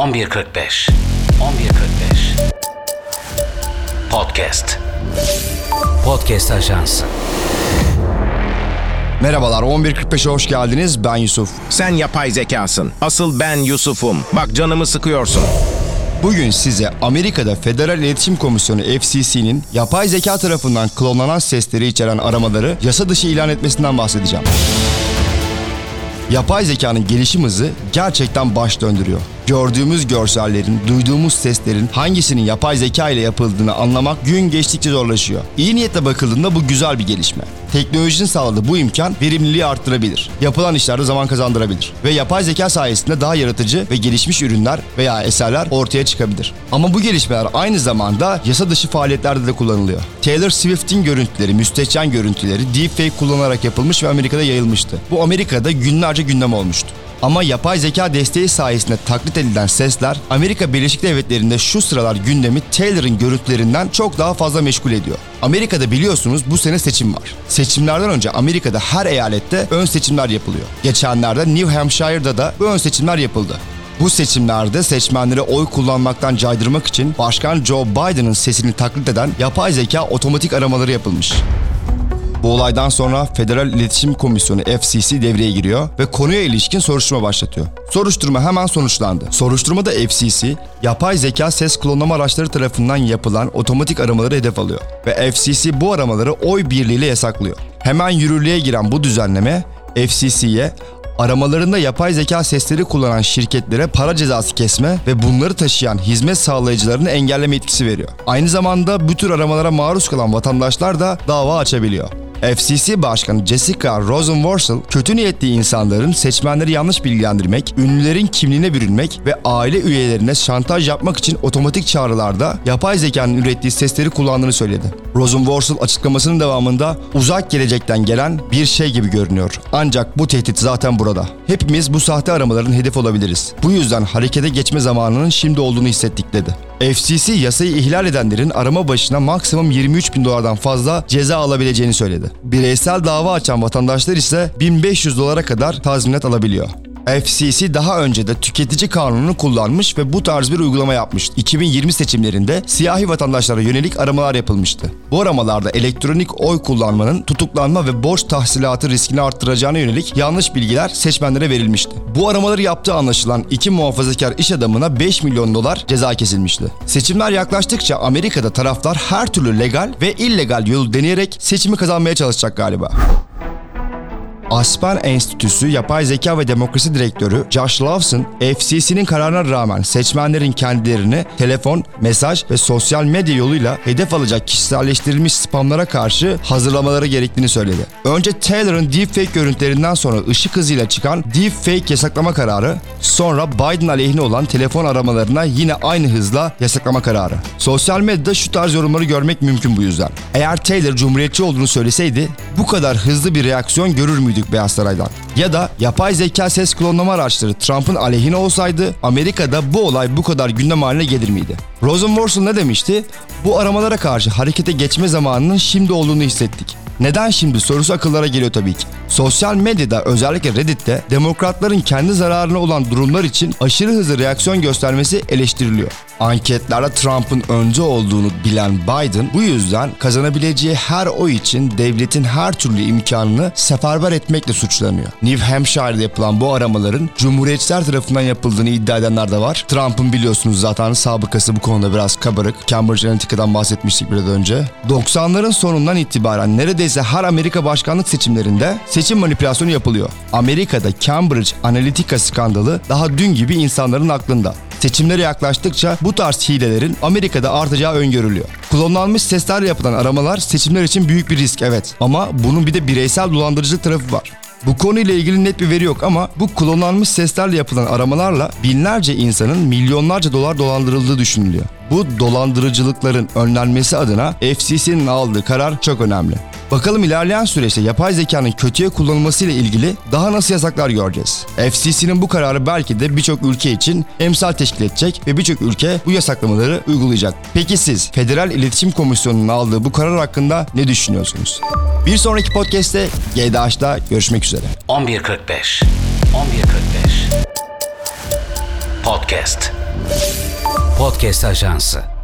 1145 1145 Podcast Podcast Ajans Merhabalar 11.45'e hoş geldiniz. Ben Yusuf. Sen yapay zekasın. Asıl ben Yusuf'um. Bak canımı sıkıyorsun. Bugün size Amerika'da Federal İletişim Komisyonu FCC'nin yapay zeka tarafından klonlanan sesleri içeren aramaları yasa dışı ilan etmesinden bahsedeceğim. Yapay zekanın gelişim hızı gerçekten baş döndürüyor. Gördüğümüz görsellerin, duyduğumuz seslerin hangisinin yapay zeka ile yapıldığını anlamak gün geçtikçe zorlaşıyor. İyi niyetle bakıldığında bu güzel bir gelişme. Teknolojinin sağladığı bu imkan verimliliği arttırabilir. Yapılan işlerde zaman kazandırabilir. Ve yapay zeka sayesinde daha yaratıcı ve gelişmiş ürünler veya eserler ortaya çıkabilir. Ama bu gelişmeler aynı zamanda yasa dışı faaliyetlerde de kullanılıyor. Taylor Swift'in görüntüleri, müstehcen görüntüleri deepfake kullanarak yapılmış ve Amerika'da yayılmıştı. Bu Amerika'da günlerce gündem olmuştu. Ama yapay zeka desteği sayesinde taklit edilen sesler Amerika Birleşik Devletleri'nde şu sıralar gündemi Taylor'ın görüntülerinden çok daha fazla meşgul ediyor. Amerika'da biliyorsunuz bu sene seçim var. Seçimlerden önce Amerika'da her eyalette ön seçimler yapılıyor. Geçenlerde New Hampshire'da da bu ön seçimler yapıldı. Bu seçimlerde seçmenleri oy kullanmaktan caydırmak için Başkan Joe Biden'ın sesini taklit eden yapay zeka otomatik aramaları yapılmış. Bu olaydan sonra Federal İletişim Komisyonu FCC devreye giriyor ve konuya ilişkin soruşturma başlatıyor. Soruşturma hemen sonuçlandı. Soruşturmada FCC, yapay zeka ses klonlama araçları tarafından yapılan otomatik aramaları hedef alıyor ve FCC bu aramaları oy birliğiyle yasaklıyor. Hemen yürürlüğe giren bu düzenleme FCC'ye aramalarında yapay zeka sesleri kullanan şirketlere para cezası kesme ve bunları taşıyan hizmet sağlayıcılarını engelleme etkisi veriyor. Aynı zamanda bu tür aramalara maruz kalan vatandaşlar da dava açabiliyor. FCC Başkanı Jessica Rosenworcel, kötü niyetli insanların seçmenleri yanlış bilgilendirmek, ünlülerin kimliğine bürünmek ve aile üyelerine şantaj yapmak için otomatik çağrılarda yapay zekanın ürettiği sesleri kullandığını söyledi. Rosenworcel açıklamasının devamında uzak gelecekten gelen bir şey gibi görünüyor. Ancak bu tehdit zaten burada. Hepimiz bu sahte aramaların hedef olabiliriz. Bu yüzden harekete geçme zamanının şimdi olduğunu hissettik dedi. FCC yasayı ihlal edenlerin arama başına maksimum 23 bin dolardan fazla ceza alabileceğini söyledi. Bireysel dava açan vatandaşlar ise 1500 dolara kadar tazminat alabiliyor. FCC daha önce de tüketici kanununu kullanmış ve bu tarz bir uygulama yapmıştı. 2020 seçimlerinde siyahi vatandaşlara yönelik aramalar yapılmıştı. Bu aramalarda elektronik oy kullanmanın tutuklanma ve borç tahsilatı riskini arttıracağına yönelik yanlış bilgiler seçmenlere verilmişti. Bu aramaları yaptığı anlaşılan iki muhafazakar iş adamına 5 milyon dolar ceza kesilmişti. Seçimler yaklaştıkça Amerika'da taraflar her türlü legal ve illegal yolu deneyerek seçimi kazanmaya çalışacak galiba. Aspen Enstitüsü Yapay Zeka ve Demokrasi Direktörü Josh Lawson, FCC'nin kararına rağmen seçmenlerin kendilerini telefon, mesaj ve sosyal medya yoluyla hedef alacak kişiselleştirilmiş spamlara karşı hazırlamaları gerektiğini söyledi. Önce Taylor'ın deepfake görüntülerinden sonra ışık hızıyla çıkan deepfake yasaklama kararı, sonra Biden aleyhine olan telefon aramalarına yine aynı hızla yasaklama kararı. Sosyal medyada şu tarz yorumları görmek mümkün bu yüzden. Eğer Taylor cumhuriyetçi olduğunu söyleseydi bu kadar hızlı bir reaksiyon görür müydük Beyaz Saray'dan? Ya da yapay zeka ses klonlama araçları Trump'ın aleyhine olsaydı Amerika'da bu olay bu kadar gündem haline gelir miydi? Rosenworcel ne demişti? Bu aramalara karşı harekete geçme zamanının şimdi olduğunu hissettik. Neden şimdi sorusu akıllara geliyor tabii ki. Sosyal medyada özellikle Reddit'te demokratların kendi zararına olan durumlar için aşırı hızlı reaksiyon göstermesi eleştiriliyor. Anketlerde Trump'ın önce olduğunu bilen Biden bu yüzden kazanabileceği her oy için devletin her türlü imkanını seferber etmekle suçlanıyor. New Hampshire'da yapılan bu aramaların Cumhuriyetçiler tarafından yapıldığını iddia edenler de var. Trump'ın biliyorsunuz zaten sabıkası bu konuda biraz kabarık. Cambridge Analytica'dan bahsetmiştik biraz önce. 90'ların sonundan itibaren neredeyse her Amerika başkanlık seçimlerinde seçim manipülasyonu yapılıyor. Amerika'da Cambridge Analytica skandalı daha dün gibi insanların aklında. Seçimlere yaklaştıkça bu tarz hilelerin Amerika'da artacağı öngörülüyor. Klonlanmış seslerle yapılan aramalar seçimler için büyük bir risk evet ama bunun bir de bireysel dolandırıcılık tarafı var. Bu konuyla ilgili net bir veri yok ama bu klonlanmış seslerle yapılan aramalarla binlerce insanın milyonlarca dolar dolandırıldığı düşünülüyor. Bu dolandırıcılıkların önlenmesi adına FCC'nin aldığı karar çok önemli. Bakalım ilerleyen süreçte yapay zekanın kötüye kullanılması ile ilgili daha nasıl yasaklar göreceğiz. FCC'nin bu kararı belki de birçok ülke için emsal teşkil edecek ve birçok ülke bu yasaklamaları uygulayacak. Peki siz Federal İletişim Komisyonu'nun aldığı bu karar hakkında ne düşünüyorsunuz? Bir sonraki podcast'te GDH'da görüşmek üzere. 1145 1145 Podcast Podcast Ajansı